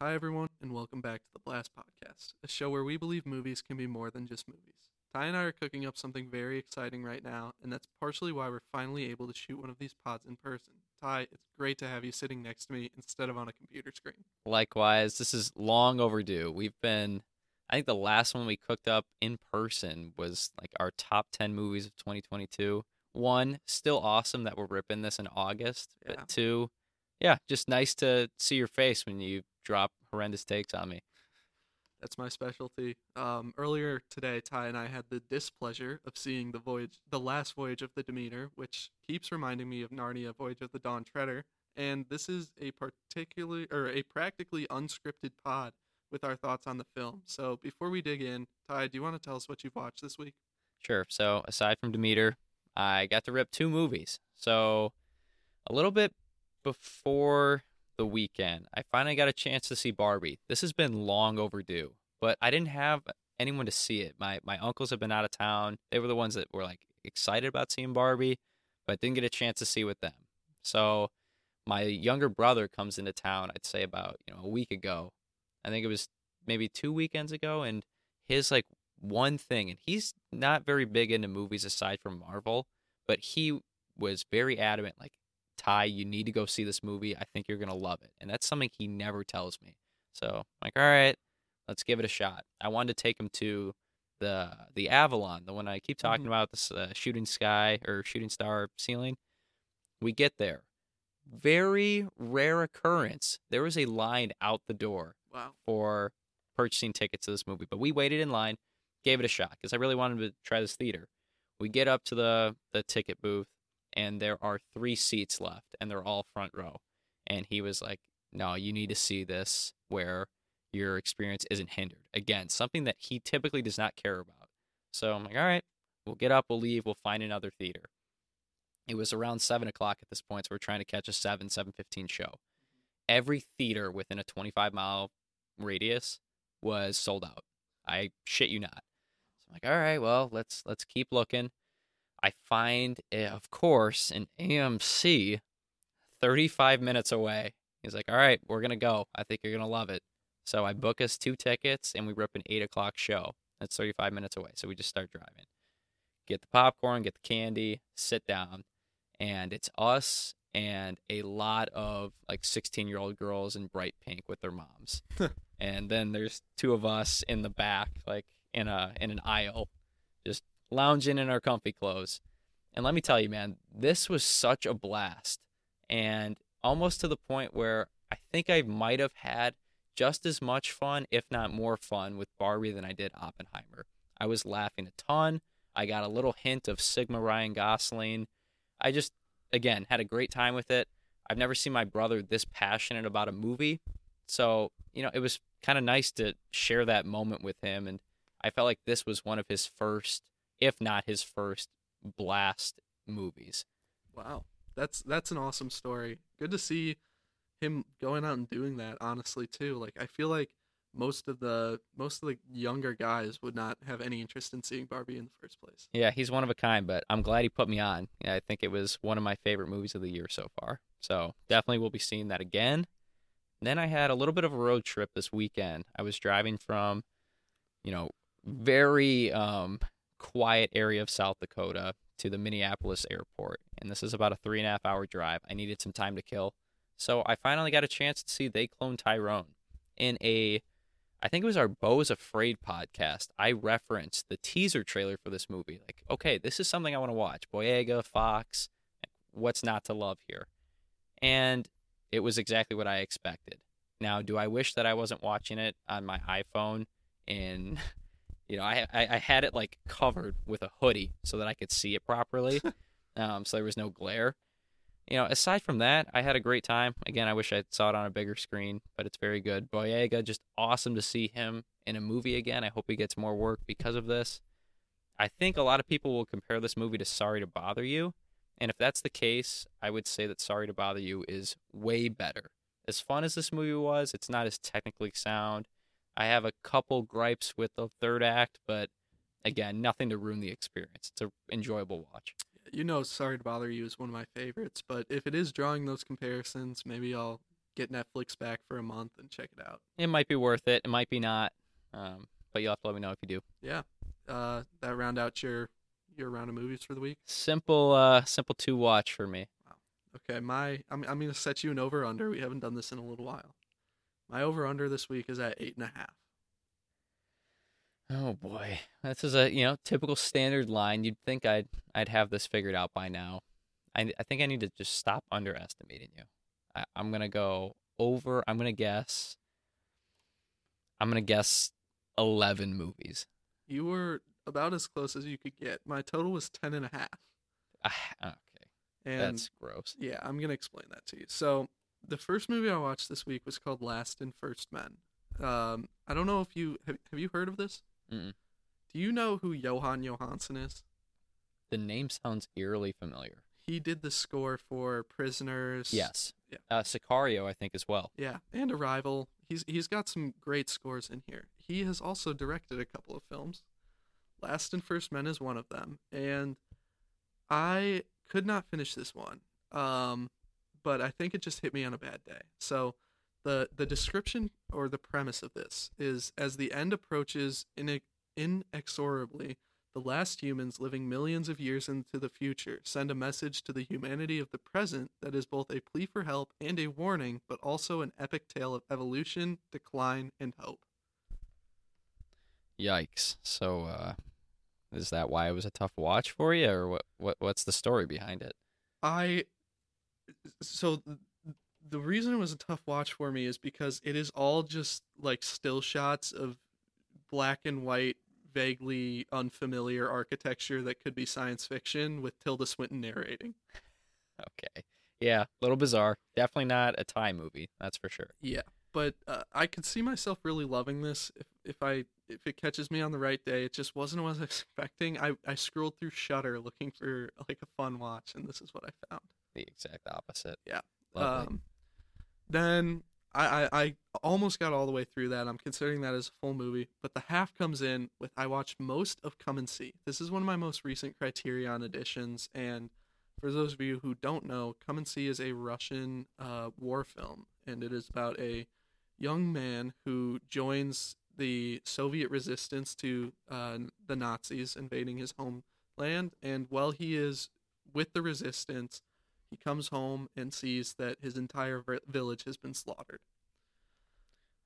Hi, everyone, and welcome back to the Blast Podcast, a show where we believe movies can be more than just movies. Ty and I are cooking up something very exciting right now, and that's partially why we're finally able to shoot one of these pods in person. Ty, it's great to have you sitting next to me instead of on a computer screen. Likewise, this is long overdue. We've been, I think the last one we cooked up in person was like our top 10 movies of 2022. One, still awesome that we're ripping this in August, Yeah. but two, yeah, just nice to see your face when you drop horrendous takes on me. That's my specialty. Um, earlier today, Ty and I had the displeasure of seeing the voyage, the last voyage of the Demeter, which keeps reminding me of Narnia: Voyage of the Dawn Treader. And this is a particularly or a practically unscripted pod with our thoughts on the film. So before we dig in, Ty, do you want to tell us what you've watched this week? Sure. So aside from Demeter, I got to rip two movies. So a little bit before the weekend, I finally got a chance to see Barbie. This has been long overdue, but I didn't have anyone to see it. My my uncles have been out of town. They were the ones that were like excited about seeing Barbie, but didn't get a chance to see with them. So my younger brother comes into town, I'd say about, you know, a week ago. I think it was maybe two weekends ago and his like one thing and he's not very big into movies aside from Marvel, but he was very adamant like Ty, you need to go see this movie. I think you're gonna love it, and that's something he never tells me. So I'm like, all right, let's give it a shot. I wanted to take him to the the Avalon, the one I keep talking Mhm. about, this uh, shooting sky or shooting star ceiling. We get there, very rare occurrence. There was a line out the door Wow. for purchasing tickets to this movie, but we waited in line, gave it a shot because I really wanted to try this theater. We get up to the the ticket booth, and there are three seats left, and they're all front row. And he was like, "No, you need to see this where your experience isn't hindered." Again, something that he typically does not care about. So I'm like, "All right, we'll get up, we'll leave, we'll find another theater." It was around seven o'clock at this point, so we're trying to catch a seven seven fifteen show. Every theater within a 25 mile radius was sold out. I shit you not. So I'm like, all right, well, let's let's keep looking. I find, eh, of course, an AMC 35 minutes away. He's like, all right, we're gonna go. I think you're gonna love it. So I book us two tickets and we rip an eight o'clock show. That's 35 minutes away. So we just start driving. Get the popcorn, get the candy, sit down, and it's us and a lot of like 16 year old girls in bright pink with their moms. and then there's two of us in the back, like in a in an aisle, just lounging in our comfy clothes. And let me tell you, man, this was such a blast. And almost to the point where I think I might have had just as much fun, if not more fun, with Barbie than I did Oppenheimer. I was laughing a ton. I got a little hint of Sigma Ryan Gosling. I just, again, had a great time with it. I've never seen my brother this passionate about a movie. So, you know, it was kind of nice to share that moment with him. And I felt like this was one of his first, if not his first, blast movies. Wow. That's that's an awesome story. Good to see him going out and doing that honestly too. Like I feel like most of the most of the younger guys would not have any interest in seeing Barbie in the first place. Yeah, he's one of a kind, but I'm glad he put me on. Yeah, I think it was one of my favorite movies of the year so far. So definitely we'll be seeing that again. Then I had a little bit of a road trip this weekend. I was driving from, you know, very um, quiet area of South Dakota to the Minneapolis airport. And this is about a three and a half hour drive. I needed some time to kill. So I finally got a chance to see They Clone Tyrone in a I think it was our Beau's Afraid podcast. I referenced the teaser trailer for this movie. Like, okay, this is something I want to watch. Boyega, Fox, what's not to love here? And it was exactly what I expected. Now, do I wish that I wasn't watching it on my iPhone and you know, I, I I had it like covered with a hoodie so that I could see it properly, um, so there was no glare. You know, aside from that, I had a great time. Again, I wish I saw it on a bigger screen, but it's very good. Boyega, just awesome to see him in a movie again. I hope he gets more work because of this. I think a lot of people will compare this movie to Sorry to Bother You, and if that's the case, I would say that Sorry to Bother You is way better. As fun as this movie was, it's not as technically sound. I have a couple gripes with the third act, but again, nothing to ruin the experience. It's an enjoyable watch. You know, sorry to bother you is one of my favorites, but if it is drawing those comparisons, maybe I'll get Netflix back for a month and check it out. It might be worth it. It might be not. Um, but you'll have to let me know if you do. Yeah. Uh, that round out your your round of movies for the week. Simple, uh, simple to watch for me. Wow. Okay, my I'm I'm gonna set you an over under. We haven't done this in a little while. My over under this week is at eight and a half. Oh boy, this is a you know typical standard line. You'd think I'd I'd have this figured out by now. I I think I need to just stop underestimating you. I, I'm gonna go over. I'm gonna guess. I'm gonna guess eleven movies. You were about as close as you could get. My total was ten and a half. Ah, okay, And that's gross. yeah, I'm gonna explain that to you. So the first movie I watched this week was called Last and First Men. Um, I don't know if you have, have you heard of this. Mm-mm. Do you know who Jóhann Jóhannsson is? The name sounds eerily familiar. He did the score for Prisoners. Yes. Yeah. Uh, Sicario, I think as well. Yeah, and Arrival. He's he's got some great scores in here. He has also directed a couple of films. Last and First Men is one of them, and I could not finish this one. Um, but I think it just hit me on a bad day. So, the the description or the premise of this is as the end approaches inex- inexorably, the last humans living millions of years into the future send a message to the humanity of the present that is both a plea for help and a warning, but also an epic tale of evolution, decline, and hope. Yikes. So, uh, is that why it was a tough watch for you, or what? What? What's the story behind it? I so the reason it was a tough watch for me is because it is all just like still shots of black and white vaguely unfamiliar architecture that could be science fiction with Tilda Swinton narrating. Okay. Yeah, a little bizarre. Definitely not a Ty movie. That's for sure. Yeah, but uh, I could see myself really loving this if if I if it catches me on the right day. It just wasn't what I was expecting. I I scrolled through Shudder looking for like a fun watch, and this is what I found. The exact opposite. Yeah. Lovely. Um, then I, I I almost got all the way through that. I'm considering that as a full movie, but the half comes in with I watched most of Come and See. This is one of my most recent Criterion editions, and for those of you who don't know, Come and See is a Russian uh, war film, and it is about a young man who joins the Soviet resistance to uh, the Nazis invading his homeland, and while he is with the resistance, he comes home and sees that his entire village has been slaughtered.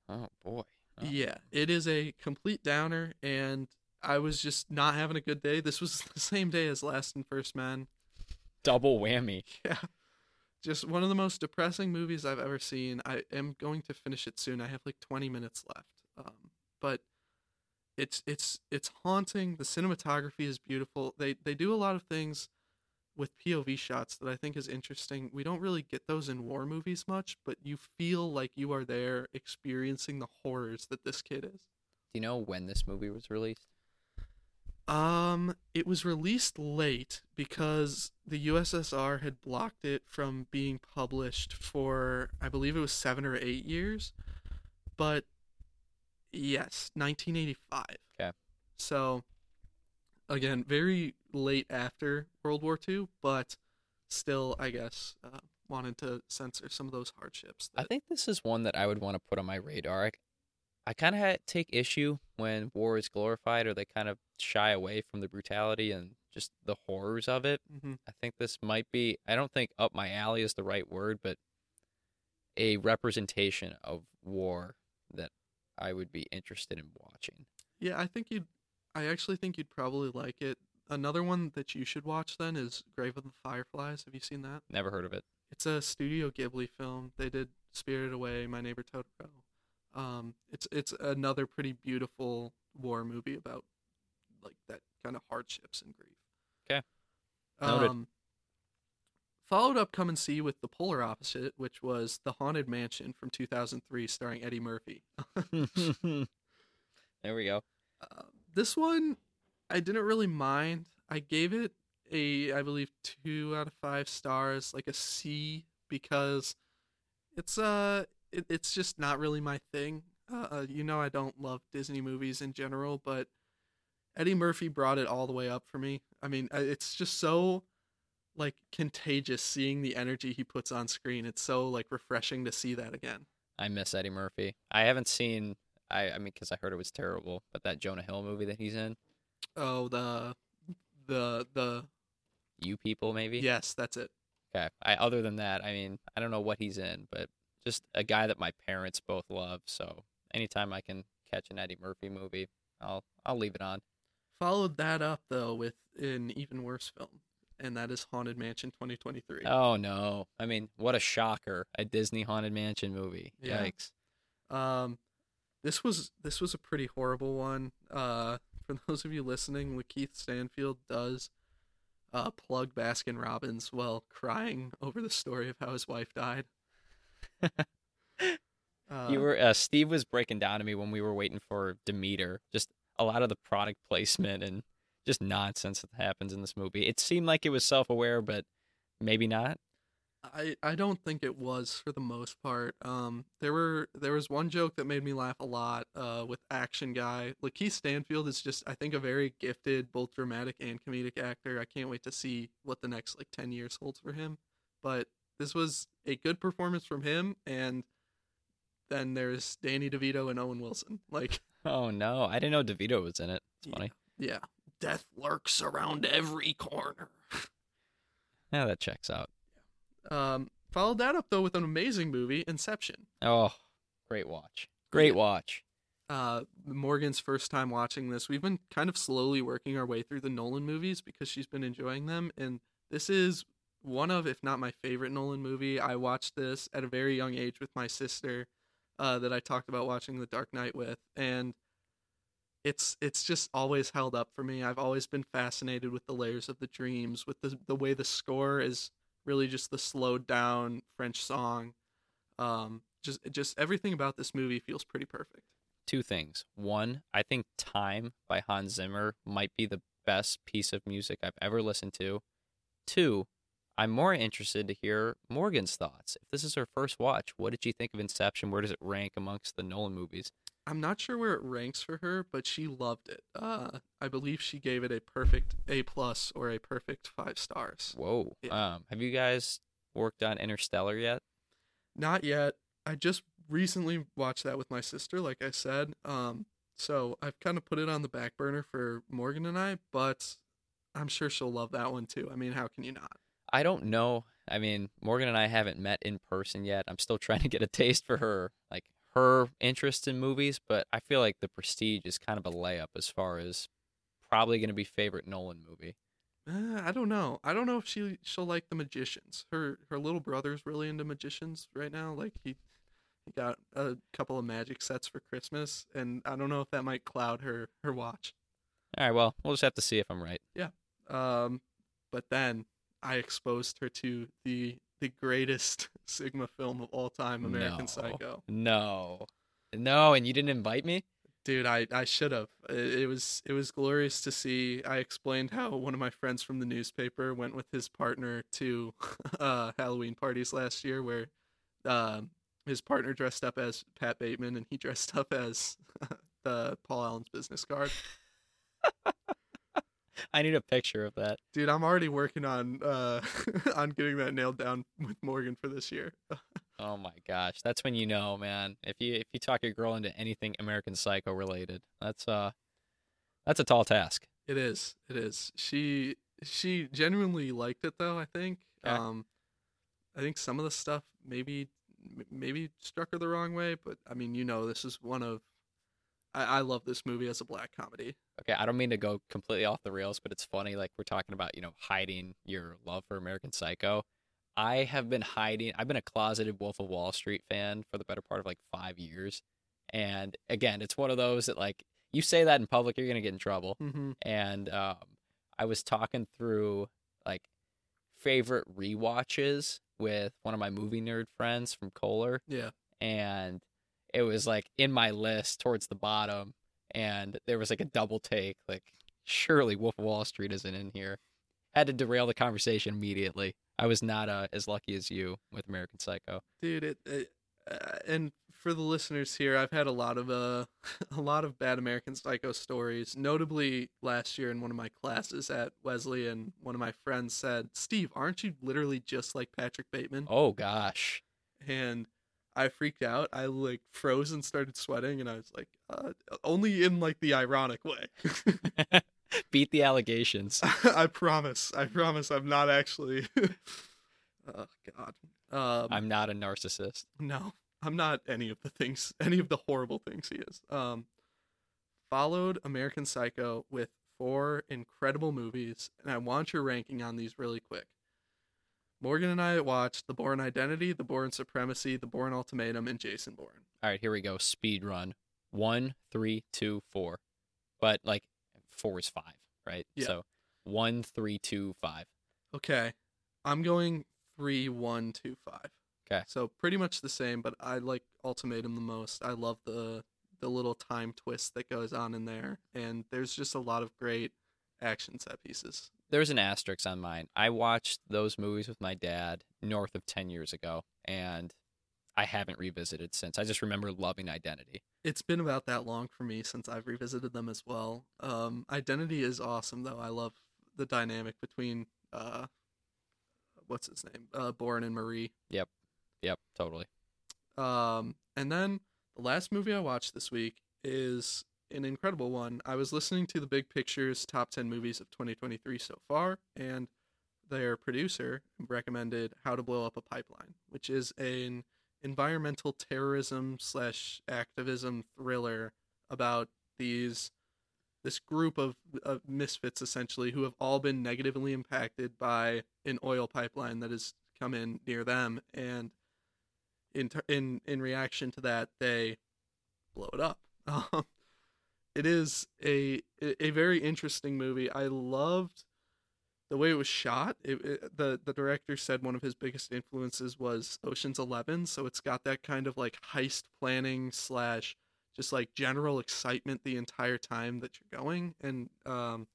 oh boy. Oh. Yeah, it is a complete downer, and I was just not having a good day. This was the same day as Last and First Man. Double whammy. Yeah, just one of the most depressing movies I've ever seen. I am going to finish it soon. I have like 20 minutes left, um, but it's it's it's haunting. The cinematography is beautiful. They they do a lot of things with POV shots that I think is interesting. We don't really get those in war movies much, but you feel like you are there experiencing the horrors that this kid is. Do you know when this movie was released? Um, it was released late because the USSR had blocked it from being published for I believe it was 7 or 8 years. But yes, 1985. Okay. So again, very late after World War II, but still I guess uh, wanted to censor some of those hardships. I think this is one that I would want to put on my radar. I, I kind of take issue when war is glorified or they kind of shy away from the brutality and just the horrors of it. Mhm. I think this might be, I don't think up my alley is the right word, but a representation of war that I would be interested in watching. Yeah, I think you'd. I actually think you'd probably like it. Another one that you should watch then is Grave of the Fireflies. Have you seen that? Never heard of it. It's a Studio Ghibli film. They did Spirited Away, My Neighbor Totoro. Um, it's it's another pretty beautiful war movie about like that kind of hardships and grief. 'Kay. Noted. Um, followed up, come and see with the polar opposite, which was The Haunted Mansion from 2003, starring Eddie Murphy. there we go. Uh, this one I didn't really mind. I gave it a I believe 2 out of 5 stars, like a C because it's uh it, it's just not really my thing. Uh, uh, you know I don't love Disney movies in general, but Eddie Murphy brought it all the way up for me. I mean, it's just so like contagious seeing the energy he puts on screen. It's so like refreshing to see that again. I miss Eddie Murphy. I haven't seen. I I mean, because I heard it was terrible, but that Jonah Hill movie that he's in, Oh, the the the You People, maybe. yes, that's it. Okay. I other than that, I mean, I don't know what he's in, but just a guy that my parents both love. So anytime I can catch an Eddie Murphy movie, I'll I'll leave it on. Followed that up though with an even worse film, and that is Haunted Mansion 2023. Oh no! I mean, what a shocker! A Disney haunted mansion movie. Yeah. Yikes! Um, this was this was a pretty horrible one. Uh, for those of you listening, Lakeith Stanfield does uh, plug Baskin Robbins while crying over the story of how his wife died. uh, you were uh, Steve was breaking down to me when we were waiting for Demeter. Just a lot of the product placement and just nonsense that happens in this movie. It seemed like it was self-aware, but maybe not. I I don't think it was for the most part. Um, there were there was one joke that made me laugh a lot. Uh, with Action Guy, Lakeith Stanfield is just I think a very gifted both dramatic and comedic actor. I can't wait to see what the next like ten years holds for him. But this was a good performance from him, and then there's Danny DeVito and Owen Wilson. Like, Oh no! I didn't know DeVito was in it. It's funny. yeah, death lurks around every corner. Yeah, that checks out. Um, followed that up though with an amazing movie, Inception. Oh, great watch. Great Yeah. watch. uh Morgan's first time watching this. We've been kind of slowly working our way through the Nolan movies because she's been enjoying them and this is one of if not my favorite Nolan movie. I watched this at a very young age with my sister uh that I talked about watching The Dark Knight with and it's it's just always held up for me. I've always been fascinated with the layers of the dreams, with the the way the score is really just the slowed down French song. Um just just everything about this movie feels pretty perfect. Two things. One, I think Time by Hans Zimmer might be the best piece of music I've ever listened to. Two, I'm more interested to hear Morgan's thoughts. If this is her first watch, what did you think of Inception? Where does it rank amongst the Nolan movies? I'm not sure where it ranks for her, but she loved it. Uh, I believe she gave it a perfect A plus or a perfect five stars. Whoa. Yeah. Um, have you guys worked on Interstellar yet? Not yet. I just recently watched that with my sister, like I said. Um, so I've kind of put it on the back burner for Morgan and I, but I'm sure she'll love that one too. I mean, how can you not? I don't know. I mean, Morgan and I haven't met in person yet. I'm still trying to get a taste for her, like her interest in movies, but I feel like The Prestige is kind of a layup as far as probably going to be favorite Nolan movie. Uh, I don't know. I don't know if she she'll like the magicians. Her her little brother's really into magicians right now. Like he he got a couple of magic sets for Christmas, and I don't know if that might cloud her her watch. All right, well, we'll just have to see if I'm right. Yeah. Um, but then I exposed her to the the greatest Sigma film of all time, American No. Psycho. No. No, and you didn't invite me? Dude, I, I should have. It, it was it was glorious to see. I explained how one of my friends from the newspaper went with his partner to uh, Halloween parties last year, where um, his partner dressed up as Pat Bateman and he dressed up as the Paul Allen's business card. I need a picture of that. Dude, I'm already working on uh, on getting that nailed down with Morgan for this year. Oh my gosh, that's when you know, man. If you if you talk your girl into anything American Psycho related, that's uh that's a tall task. It is. It is. She she genuinely liked it though, I think. Okay. Um I think some of the stuff maybe maybe struck her the wrong way, but I mean, you know, this is one of I, I love this movie as a black comedy. Okay, I don't mean to go completely off the rails, but it's funny. Like we're talking about, you know, hiding your love for American Psycho. I have been hiding. I've been a closeted Wolf of Wall Street fan for the better part of like five years, and again, it's one of those that like you say that in public, you're gonna get in trouble. Mm-hmm. And um, I was talking through like favorite rewatches with one of my movie nerd friends from Kohler, Yeah. and it was like in my list towards the bottom and there was like a double take like surely wolf of wall street isn't in here had to derail the conversation immediately i was not uh, as lucky as you with american psycho Dude, it, it uh, and for the listeners here, I've had a lot of uh, a lot of bad American Psycho stories. Notably, last year in one of my classes at Wesleyan, one of my friends said, "Steve, aren't you literally just like Patrick Bateman?" Oh gosh. And I freaked out. I like froze and started sweating, and I was like, uh, "Only in like the ironic way." Beat the allegations. I promise. I promise. I'm not actually. oh God. Um, I'm not a narcissist. No, I'm not any of the things, any of the horrible things he is. Um, followed American Psycho with four incredible movies, and I want your ranking on these really quick. Morgan and I watched The Bourne Identity, The Bourne Supremacy, The Bourne Ultimatum, and Jason Bourne. All right, here we go. Speed run. One, three, two, four. But like four is five, right? Yeah. So one, three, two, five. Okay, I'm going three, one, two, five. Okay. So pretty much the same, but I like Ultimatum the most. I love the the little time twist that goes on in there, and there's just a lot of great action set pieces. There's an asterisk on mine. I watched those movies with my dad north of 10 years ago, and I haven't revisited since. I just remember loving Identity. It's been about that long for me since I've revisited them as well. Um, Identity is awesome though. I love the dynamic between uh, what's his name, uh, Bourne and Marie. Yep, yep, totally. Um, and then the last movie I watched this week is an incredible one. I was listening to the Big Pictures top 10 movies of 2023 so far, and their producer recommended How to Blow Up a Pipeline, which is an environmental terrorism slash activism thriller about these this group of, of misfits essentially who have all been negatively impacted by an oil pipeline that has come in near them and in in in reaction to that they blow it up um, it is a a very interesting movie. I loved the way it was shot. It, it- the the director said one of his biggest influences was oceans 11 so it's got that kind of like heist planning slash just like general excitement the entire time that you're going and um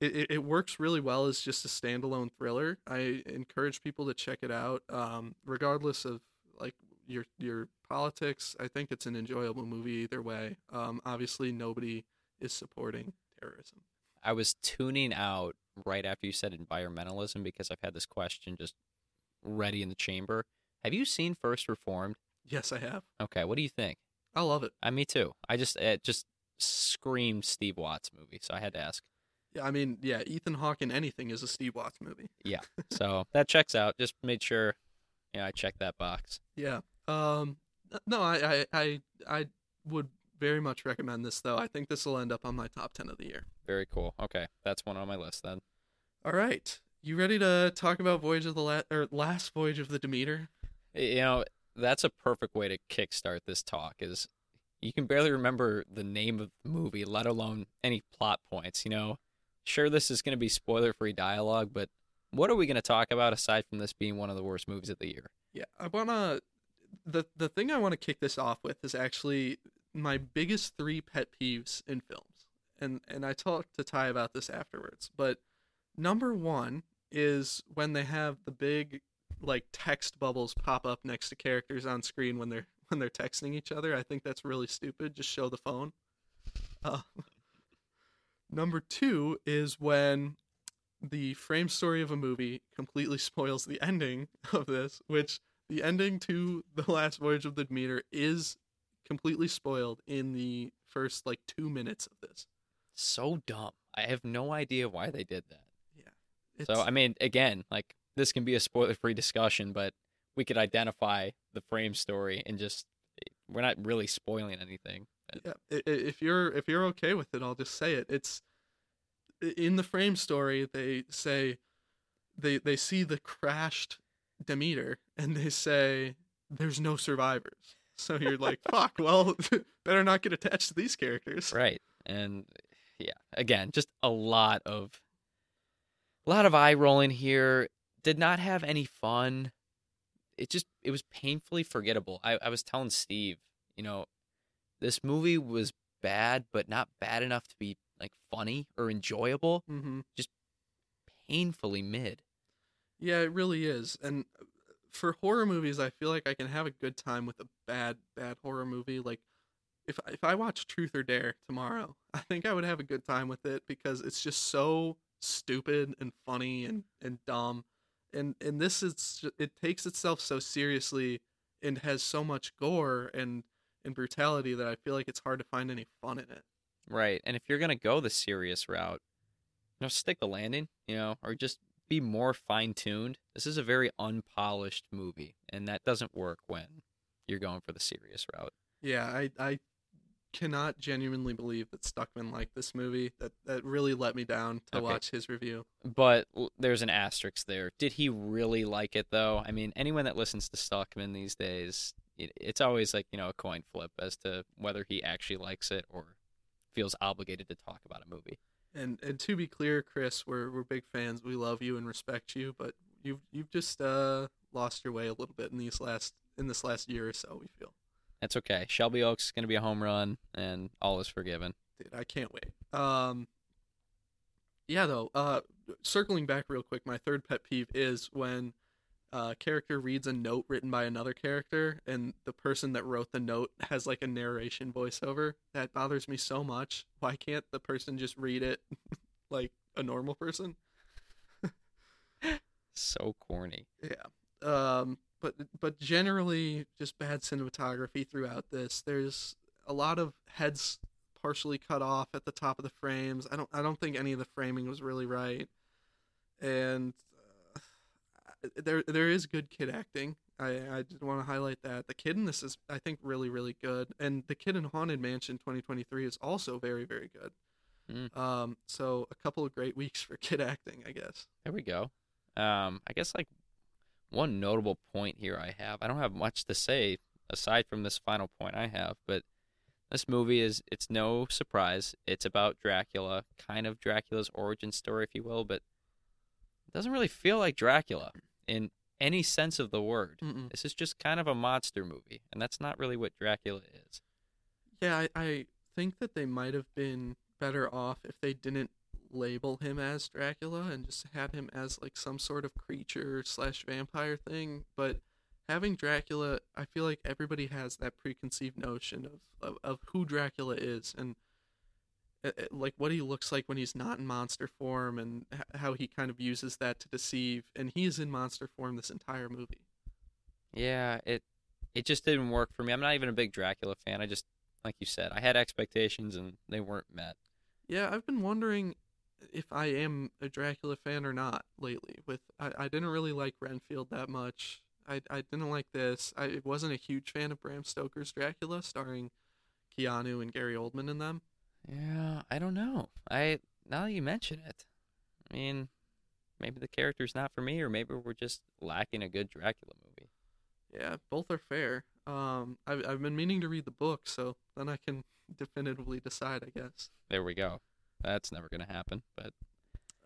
it, it, it works really well as just a standalone thriller. I encourage people to check it out um regardless of like your your politics i think it's an enjoyable movie either way um obviously nobody is supporting terrorism I was tuning out right after you said environmentalism because I've had this question just ready in the chamber. Have you seen First Reformed? yes i have Okay, what do you think? i love it Uh, me too. I just it just screamed Steve Watts movie, so I had to ask. yeah i mean yeah ethan hawke in anything is a steve watts movie yeah, So that checks out. Just made sure, yeah, I checked that box. Yeah. Um. No, I, I, I, I would very much recommend this though. I think this will end up on my top ten of the year. Very cool. Okay, that's one on my list then. All right. You ready to talk about Voyage of the La- or Last Voyage of the Demeter? You know, that's a perfect way to kickstart this talk. Is you can barely remember the name of the movie, let alone any plot points. You know, sure, this is going to be spoiler-free dialogue, but what are we going to talk about aside from this being one of the worst movies of the year? Yeah. I wanna. The the thing I want to kick this off with is actually my biggest three pet peeves in films, and and I talked to Ty about this afterwards. But number one is when they have the big like text bubbles pop up next to characters on screen when they're when they're texting each other. I think that's really stupid. Just show the phone. Uh, number two is when the frame story of a movie completely spoils the ending of this, which the ending to the last voyage of the Demeter is completely spoiled in the first like two minutes of this. So dumb. I have no idea why they did that. It's, So I mean, again, like this can be a spoiler-free discussion, but we could identify the frame story and just we're not really spoiling anything. yeah, if you're if you're okay with it, I'll just say it. It's in the frame story. They say they they see the crashed Demeter and they say there's no survivors. So you're like, fuck. Well, better not get attached to these characters. Right. And yeah, again, just a lot of a lot of eye rolling here. Did not have any fun. It just it was painfully forgettable. I, I was telling Steve, you know, this movie was bad, but not bad enough to be like funny or enjoyable. Mm-hmm. Just painfully mid. Yeah, it really is. And uh, for horror movies, I feel like I can have a good time with a bad bad horror movie. Like if if I watch Truth or Dare tomorrow, I think I would have a good time with it because it's just so stupid and funny and and dumb. And and this is it takes itself so seriously and has so much gore and and brutality that I feel like it's hard to find any fun in it. Right. And if you're gonna go the serious route, you know, stick the landing, you know, or just be more fine tuned. This is a very unpolished movie, and that doesn't work when you're going for the serious route. Yeah, I I cannot genuinely believe that Stuckmann liked this movie. That that really let me down to Okay. watch his review. But there's an asterisk there. Did he really like it though? I mean, anyone that listens to Stuckmann these days, it, it's always like you know a coin flip as to whether he actually likes it or feels obligated to talk about a movie. And and to be clear, Chris, we're we're big fans. We love you and respect you, but you've you've just uh lost your way a little bit in these last in this last year or so. We feel, That's okay. Shelby Oaks is going to be a home run, and all is forgiven. dude. I can't wait. Um. Yeah, though. Uh, circling back real quick, my third pet peeve is when a character reads a note written by another character, and the person that wrote the note has like a narration voiceover. That bothers me so much. Why can't the person just read it like a normal person? So corny. Yeah. Um but but generally just bad cinematography throughout this. There's a lot of heads partially cut off at the top of the frames. I don't I don't think any of the framing was really right. And uh, there there is good kid acting. I I did want to highlight that. The kid in this is I think really really good. And the kid in Haunted Mansion 2023 is also very very good. Mm. Um so a couple of great weeks for kid acting, I guess. There we go. Um, I guess like one notable point here I have. I don't have much to say aside from this final point I have, but this movie is it's no surprise. It's about Dracula, kind of Dracula's origin story, if you will, but it doesn't really feel like Dracula in any sense of the word. Mm-mm. This is just kind of a monster movie, and that's not really what Dracula is. Yeah, I, I think that they might have been better off if they didn't label him as Dracula and just had him as like some sort of creature slash vampire thing. But having Dracula, I feel like everybody has that preconceived notion of, of, of who Dracula is and Uh, uh, like what he looks like when he's not in monster form and how he kind of uses that to deceive. And he is in monster form this entire movie. Yeah, it it just didn't work for me. I'm not even a big Dracula fan. I just like you said, I had expectations and they weren't met. Yeah, I've been wondering if I am a Dracula fan or not lately. With I, I didn't really like Renfield that much. I, I didn't like this. I wasn't a huge fan of Bram Stoker's Dracula, starring Keanu and Gary Oldman in them. Yeah, I don't know. I now that you mention it, I mean, maybe the character's not for me, or maybe we're just lacking a good Dracula movie. Yeah, both are fair. Um, I've I've been meaning to read the book, so then I can definitively decide, I guess. There we go. That's never gonna happen. But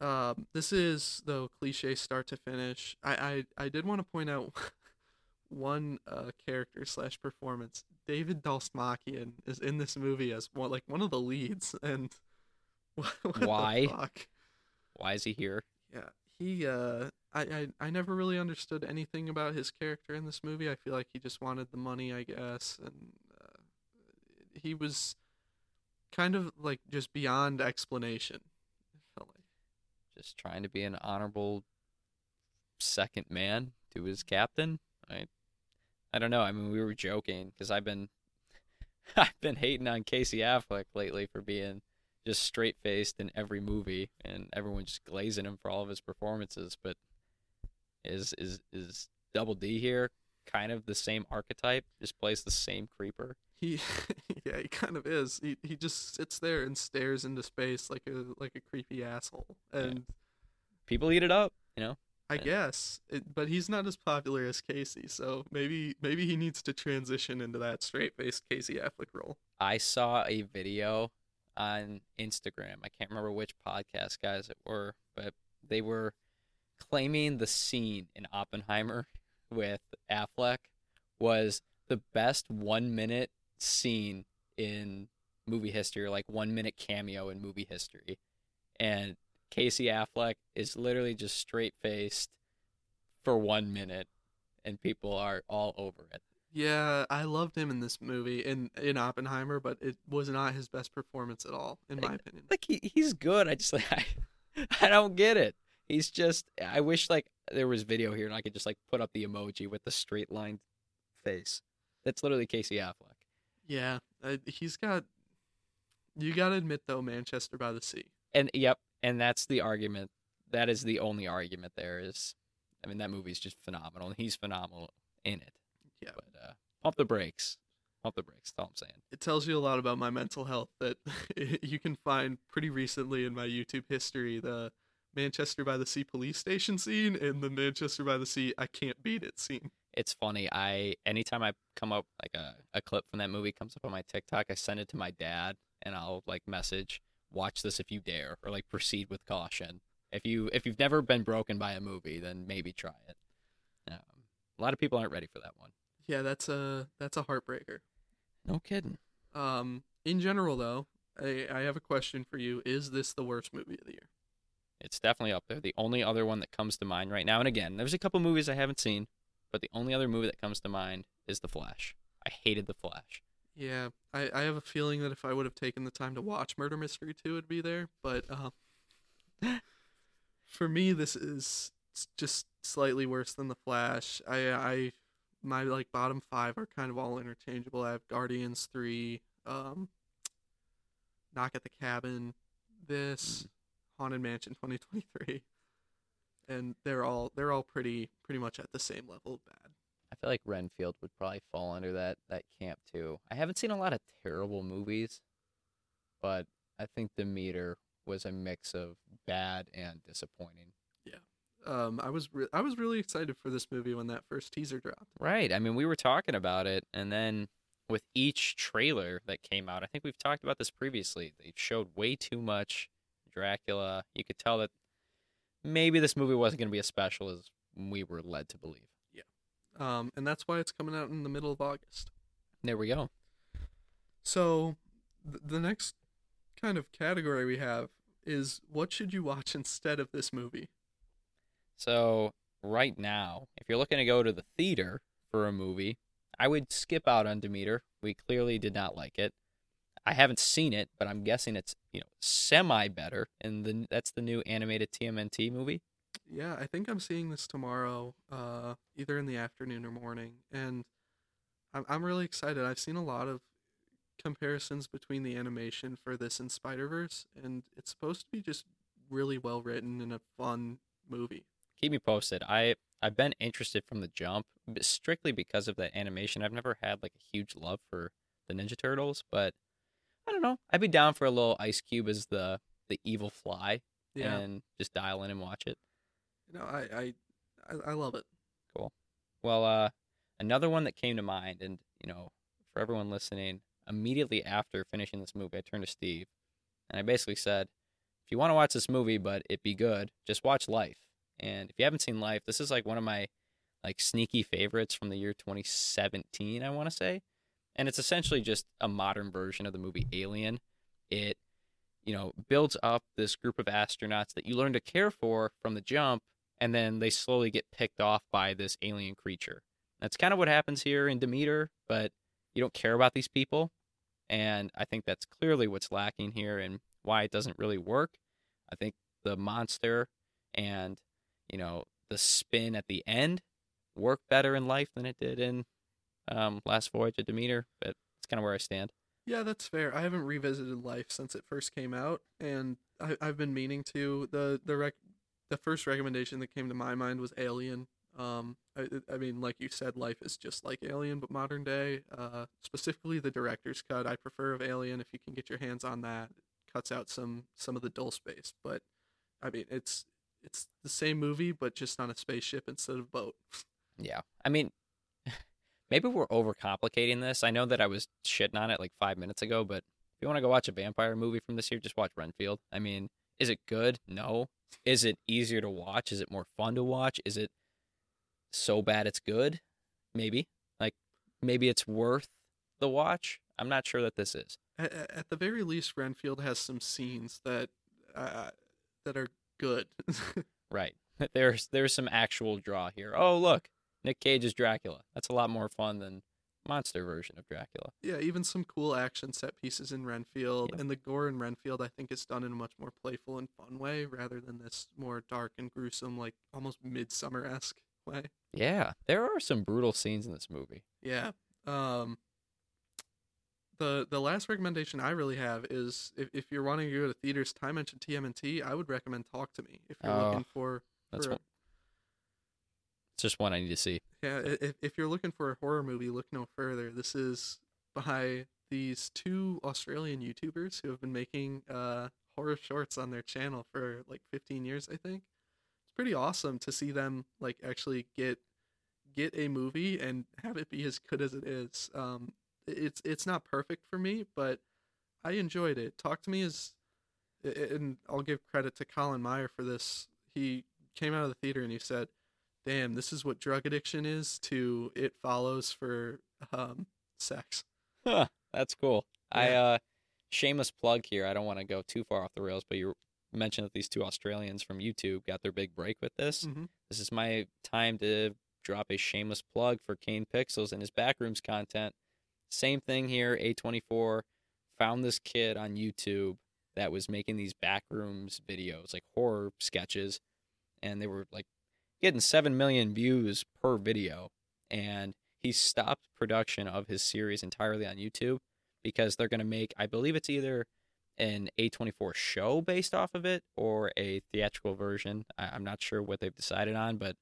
Um, this is though cliche start to finish. I I, I did want to point out one uh, character slash performance. David Dastmalchian is in this movie as one like one of the leads, and what, what the Why? fuck? why is he here? Yeah, he. Uh, I, I I never really understood anything about his character in this movie. I feel like he just wanted the money, I guess, and uh, he was kind of like just beyond explanation. Felt like. Just trying to be an honorable second man to his captain. I I don't know. I mean, we were joking because I've been I've been hating on Casey Affleck lately for being just straight faced in every movie, and everyone just glazing him for all of his performances. But is is is Double D here kind of the same archetype? Just plays the same creeper. He, yeah, he kind of is. He he just sits there and stares into space like a like a creepy asshole. And People eat it up, you know. I Yeah. guess, it, but he's not as popular as Casey, so maybe maybe he needs to transition into that straight faced Casey Affleck role. I saw a video on Instagram. I can't remember which podcast guys it were, but they were claiming the scene in Oppenheimer with Affleck was the best one minute scene in movie history, or like one minute cameo in movie history. And Casey Affleck is literally just straight faced for one minute. and people are all over it. Yeah, I loved him in this movie in in Oppenheimer, but it was not his best performance at all, in my opinion. Like he, he's good. I just like I, I don't get it. He's just. I wish like there was video here and I could just like put up the emoji with the straight line face. That's literally Casey Affleck. Yeah, uh, he's got. You gotta admit though, Manchester by the Sea. And yep, and that's the argument. That is the only argument there is. I mean, that movie's just phenomenal, and he's phenomenal in it. Yeah. But uh, pump the brakes. Pump the brakes. That's all I'm saying. It tells you a lot about my mental health that you can find pretty recently in my YouTube history the Manchester by the Sea police station scene and the Manchester by the Sea I can't beat it scene. It's funny. I anytime I come up like a, a clip from that movie comes up on my TikTok, I send it to my dad and I'll like message, watch this if you dare, or like proceed with caution. If you if you've never been broken by a movie, then maybe try it. Um, a lot of people aren't ready for that one. Yeah, that's a that's a heartbreaker. No kidding. Um, in general though, I, I have a question for you. Is this the worst movie of the year? It's definitely up there. The only other one that comes to mind right now, and again, there's a couple movies I haven't seen, but the only other movie that comes to mind is The Flash. I hated The Flash. Yeah, I, I have a feeling that if I would have taken the time to watch Murder Mystery 2, it'd be there. But um, for me, this is just slightly worse than The Flash. I, I, my like bottom five are kind of all interchangeable. I have Guardians 3, um, Knock at the Cabin, this, Haunted Mansion 2023, and they're all they're all pretty pretty much at the same level of bad. I feel like Renfield would probably fall under that that camp too. I haven't seen a lot of terrible movies, but I think Demeter was a mix of bad and disappointing. Yeah. Um, I was re- I was really excited for this movie when that first teaser dropped. Right. I mean, we were talking about it, and then with each trailer that came out, I think we've talked about this previously. They showed way too much Dracula. You could tell that maybe this movie wasn't going to be as special as we were led to believe. Um, and that's why it's coming out in the middle of August. There we go. So, th- the next kind of category we have is what should you watch instead of this movie? So, right now, if you're looking to go to the theater for a movie, I would skip out on Demeter. We clearly did not like it. I haven't seen it, but I'm guessing it's, you know, semi better and the that's the new animated TMNT movie. Yeah, I think I'm seeing this tomorrow, uh, either in the afternoon or morning, and I'm I'm really excited. I've seen a lot of comparisons between the animation for this and Spider Verse, and it's supposed to be just really well written and a fun movie. Keep me posted. I I've been interested from the jump, strictly because of the animation. I've never had like a huge love for the Ninja Turtles, but I don't know. I'd be down for a little Ice Cube as the the evil fly Yeah, and just dial in and watch it. You know, I I I, love it. Cool. Well, uh, another one that came to mind, and you know, for everyone listening, immediately after finishing this movie, I turned to Steve, and I basically said, "If you want to watch this movie, but it be good, just watch Life." And if you haven't seen Life, this is like one of my like sneaky favorites from the year 2017, I want to say, and it's essentially just a modern version of the movie Alien. It you know, builds up this group of astronauts that you learn to care for from the jump, and then they slowly get picked off by this alien creature. That's kind of what happens here in Demeter, but you don't care about these people. And I think that's clearly what's lacking here and why it doesn't really work. I think the monster and, you know, the spin at the end work better in life than it did in um, Last Voyage of Demeter, but it's kind of where I stand. Yeah, that's fair. I haven't revisited Life since it first came out, and I, I've been meaning to. the the rec- The first recommendation that came to my mind was Alien. Um, I, I mean, like you said, Life is just like Alien, but modern day. Uh, specifically the director's cut. I prefer of Alien if you can get your hands on that. It cuts out some some of the dull space, but I mean, it's it's the same movie, but just on a spaceship instead of boat. Yeah. I mean, maybe we're overcomplicating this. I know that I was shitting on it like five minutes ago, but if you want to go watch a vampire movie from this year, just watch Renfield. I mean, is it good? No. Is it easier to watch? Is it more fun to watch? Is it so bad it's good? Maybe. Like, maybe it's worth the watch. I'm not sure that this is. At, at the very least, Renfield has some scenes that uh, that are good. Right. There's there's some actual draw here. Oh look, Nick Cage is Dracula. That's a lot more fun than monster version of Dracula. Yeah, even some cool action set pieces in Renfield, Yeah. and the gore in Renfield, I think, is done in a much more playful and fun way rather than this more dark and gruesome, like almost Midsommar esque way. Yeah, there are some brutal scenes in this movie. Yeah. Um. The the last recommendation I really have is if, if you're wanting to go to theaters, Ty mentioned TMNT. I would recommend Talk to Me if you're Oh, looking for. That's for one, just one I need to see. Yeah, if, if you're looking for a horror movie, look no further. This is by these two Australian YouTubers who have been making uh, horror shorts on their channel for like 15 years, I think. It's pretty awesome to see them like actually get get a movie and have it be as good as it is. Um, it's it's not perfect for me, but I enjoyed it. Talk to Me is, and I'll give credit to Colin Meyer for this. He came out of the theater and he said, "Damn, this is what drug addiction is." To It Follows for um, sex. Huh, that's cool. I uh shameless plug here. I don't want to go too far off the rails, but you mentioned that these two Australians from YouTube got their big break with this. Mhm. This is my time to drop a shameless plug for Kane Pixels and his backrooms content. Same thing here. A24 found this kid on YouTube that was making these backrooms videos, like horror sketches, and they were like getting 7 million views per video. And he stopped production of his series entirely on YouTube because they're going to make, I believe it's either an A24 show based off of it or a theatrical version. I, I'm not sure what they've decided on, but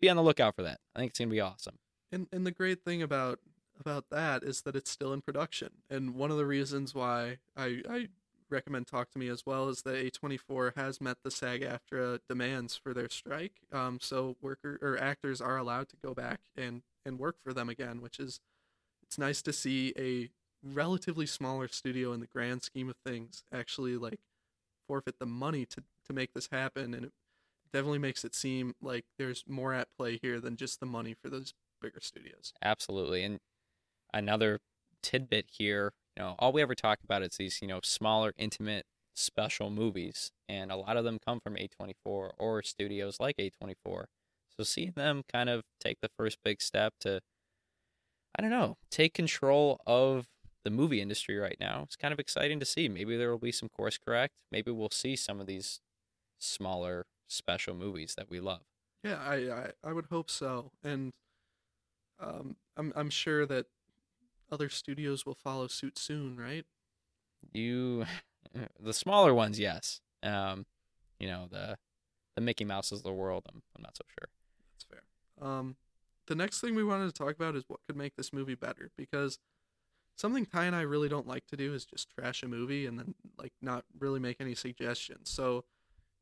be on the lookout for that. I think it's going to be awesome. And and the great thing about about that is that it's still in production. And one of the reasons why I I recommend Talk to Me as well is that A24 has met the SAG-AFTRA demands for their strike. Um, so worker or actors are allowed to go back and and work for them again, which is it's nice to see a relatively smaller studio in the grand scheme of things actually like forfeit the money to to make this happen and it definitely makes it seem like there's more at play here than just the money for those bigger studios. Absolutely. And another tidbit here, you know, all we ever talk about is these, you know, smaller, intimate, special movies. And a lot of them come from A24 or studios like A24. So seeing them kind of take the first big step to, I don't know, take control of the movie industry right now, it's kind of exciting to see. Maybe there will be some course correct. Maybe we'll see some of these smaller, special movies that we love. Yeah, I, I I would hope so, and um, I'm I'm sure that other studios will follow suit soon, right? You, the smaller ones, yes. Um, you know the the Mickey Mouses of the world. I'm I'm not so sure. That's fair. Um, the next thing we wanted to talk about is what could make this movie better, because something Ty and I really don't like to do is just trash a movie and then like not really make any suggestions. So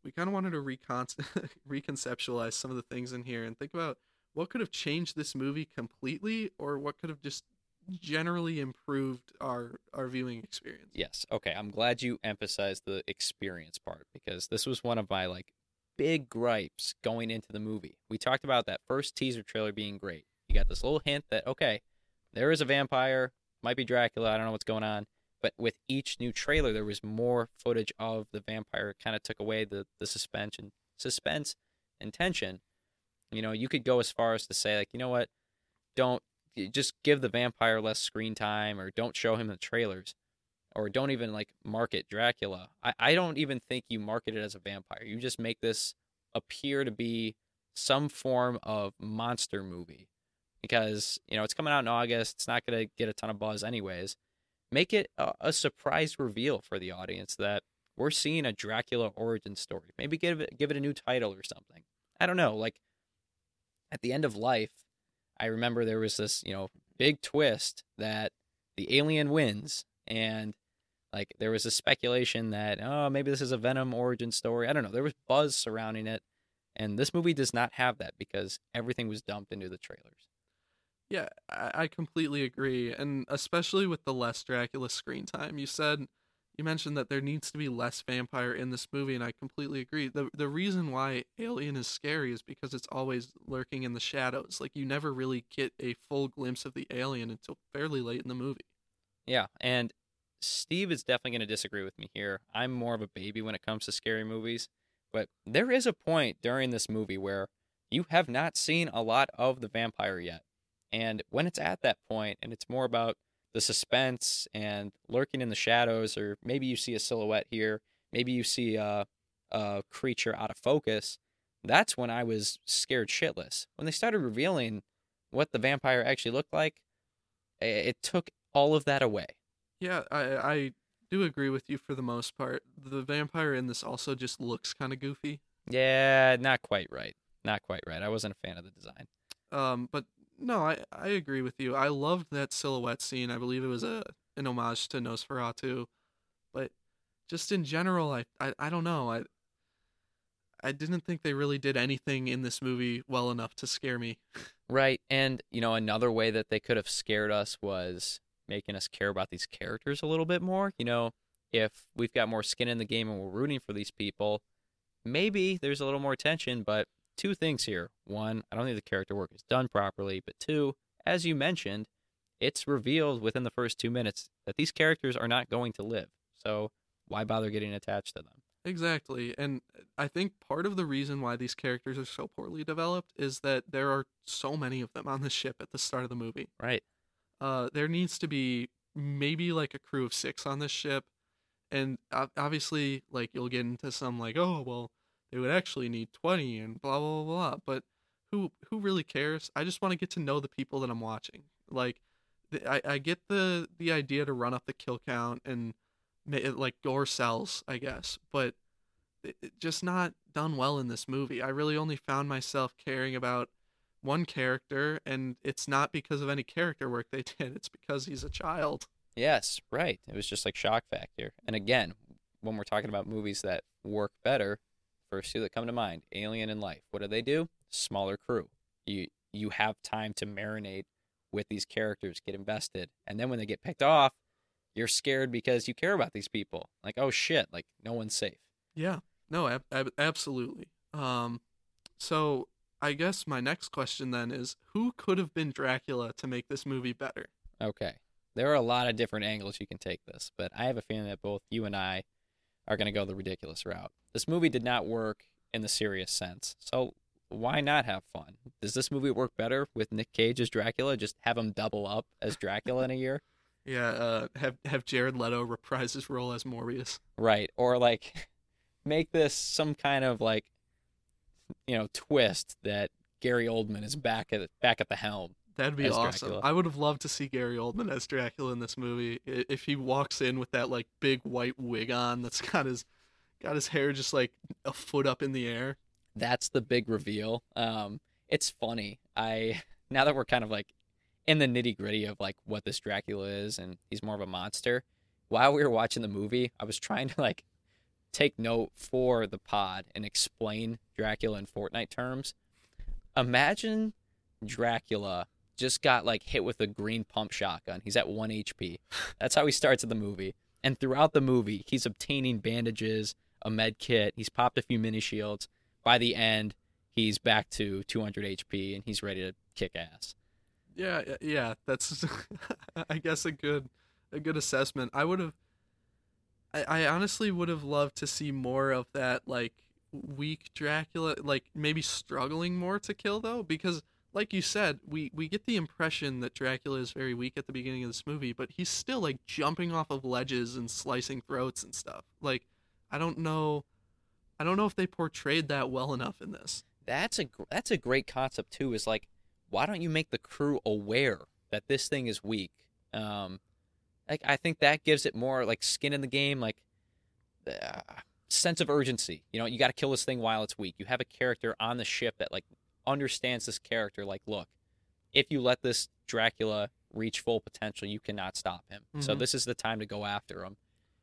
we kind of wanted to recon- reconceptualize some of the things in here and think about what could have changed this movie completely, or what could have just generally improved our our viewing experience. Yes. Okay. I'm glad you emphasized the experience part because this was one of my like big gripes going into the movie. We talked about that first teaser trailer being great. You got this little hint that okay, there is a vampire, might be Dracula. I don't know what's going on. But with each new trailer, there was more footage of the vampire. Kind of took away the the suspension, suspense, and tension. You know, you could go as far as to say like, you know what, don't just give the vampire less screen time, or don't show him the trailers or don't even like market Dracula. I, I don't even think you market it as a vampire. You just make this appear to be some form of monster movie because, you know, it's coming out in August. It's not going to get a ton of buzz, anyways. Make it a, a surprise reveal for the audience that we're seeing a Dracula origin story. Maybe give it give it a new title or something. I don't know. Like at the end of life, I remember there was this, you know, big twist that the alien wins and like there was a speculation that oh maybe this is a Venom origin story. I don't know. There was buzz surrounding it, and this movie does not have that because everything was dumped into the trailers. Yeah, I, completely agree, and especially with the less Dracula screen time. You said you mentioned that there needs to be less vampire in this movie, and I completely agree. the The reason why Alien is scary is because it's always lurking in the shadows. Like you never really get a full glimpse of the alien until fairly late in the movie. Yeah, and Steve is definitely going to disagree with me here. I'm more of a baby when it comes to scary movies, but there is a point during this movie where you have not seen a lot of the vampire yet. And when it's at that point and it's more about the suspense and lurking in the shadows, or maybe you see a silhouette here, maybe you see a, a creature out of focus, that's when I was scared shitless. When they started revealing what the vampire actually looked like, it took all of that away. Yeah, I I do agree with you for the most part. The vampire in this also just looks kind of goofy. Yeah, not quite right. Not quite right. I wasn't a fan of the design. Um, but no, I I agree with you. I loved that silhouette scene. I believe it was a an homage to Nosferatu, but just in general, I I, I don't know. I I didn't think they really did anything in this movie well enough to scare me. Right. And, you know, another way that they could have scared us was making us care about these characters a little bit more. You know, if we've got more skin in the game and we're rooting for these people, maybe there's a little more tension. But two things here. One, I don't think the character work is done properly. But two, as you mentioned, it's revealed within the first two minutes that these characters are not going to live. So why bother getting attached to them? Exactly. And I think part of the reason why these characters are so poorly developed is that there are so many of them on the ship at the start of the movie. Right. Uh, there needs to be maybe like a crew of six on this ship. And obviously, like, you'll get into some, like, oh, well, they would actually need 20 and blah, blah, blah, blah. But who, who really cares? I just want to get to know the people that I'm watching. Like, I, I get the, the idea to run up the kill count and make it like gore sells, I guess, but it, it just not done well in this movie. I really only found myself caring about one character, and it's not because of any character work they did. It's because he's a child. Yes, right. It was just like shock factor. And again, when we're talking about movies that work better, first two that come to mind, Alien and Life. What do they do? Smaller crew. You you have time to marinate with these characters, get invested, and then when they get picked off, you're scared because you care about these people. Like, oh shit, like no one's safe. Yeah. No, ab- ab- absolutely. Um so I guess my next question then is who could have been Dracula to make this movie better? Okay. There are a lot of different angles you can take this, but I have a feeling that both you and I are going to go the ridiculous route. This movie did not work in the serious sense. So why not have fun? Does this movie work better with Nick Cage as Dracula? Just have him double up as Dracula in a year? Yeah, uh, have have Jared Leto reprise his role as Morbius. Right, or like make this some kind of like you know twist that Gary Oldman is back at back at the helm. That'd be awesome. Dracula. I would have loved to see Gary Oldman as Dracula in this movie. If he walks in with that like big white wig on, that's got his got his hair just like a foot up in the air. That's the big reveal. Um, it's funny. I now that we're kind of like in the nitty gritty of like what this Dracula is, and he's more of a monster. While we were watching the movie, I was trying to like take note for the pod and explain Dracula in Fortnite terms. Imagine Dracula just got like hit with a green pump shotgun. He's at 1 HP. That's how he starts the movie. And throughout the movie, he's obtaining bandages, a med kit, he's popped a few mini shields. By the end, he's back to 200 HP and he's ready to kick ass. Yeah, yeah, that's I guess a good a good assessment. I would have I, I honestly would have loved to see more of that like weak Dracula, like maybe struggling more to kill though because like you said, we we get the impression that Dracula is very weak at the beginning of this movie, but he's still like jumping off of ledges and slicing throats and stuff. Like I don't know I don't know if they portrayed that well enough in this. That's a that's a great concept too. Is like why don't you make the crew aware that this thing is weak? Um, like I think that gives it more like skin in the game, like uh, sense of urgency. You know, you got to kill this thing while it's weak. You have a character on the ship that like understands this character. Like, look, if you let this Dracula reach full potential, you cannot stop him. Mm-hmm. So this is the time to go after him.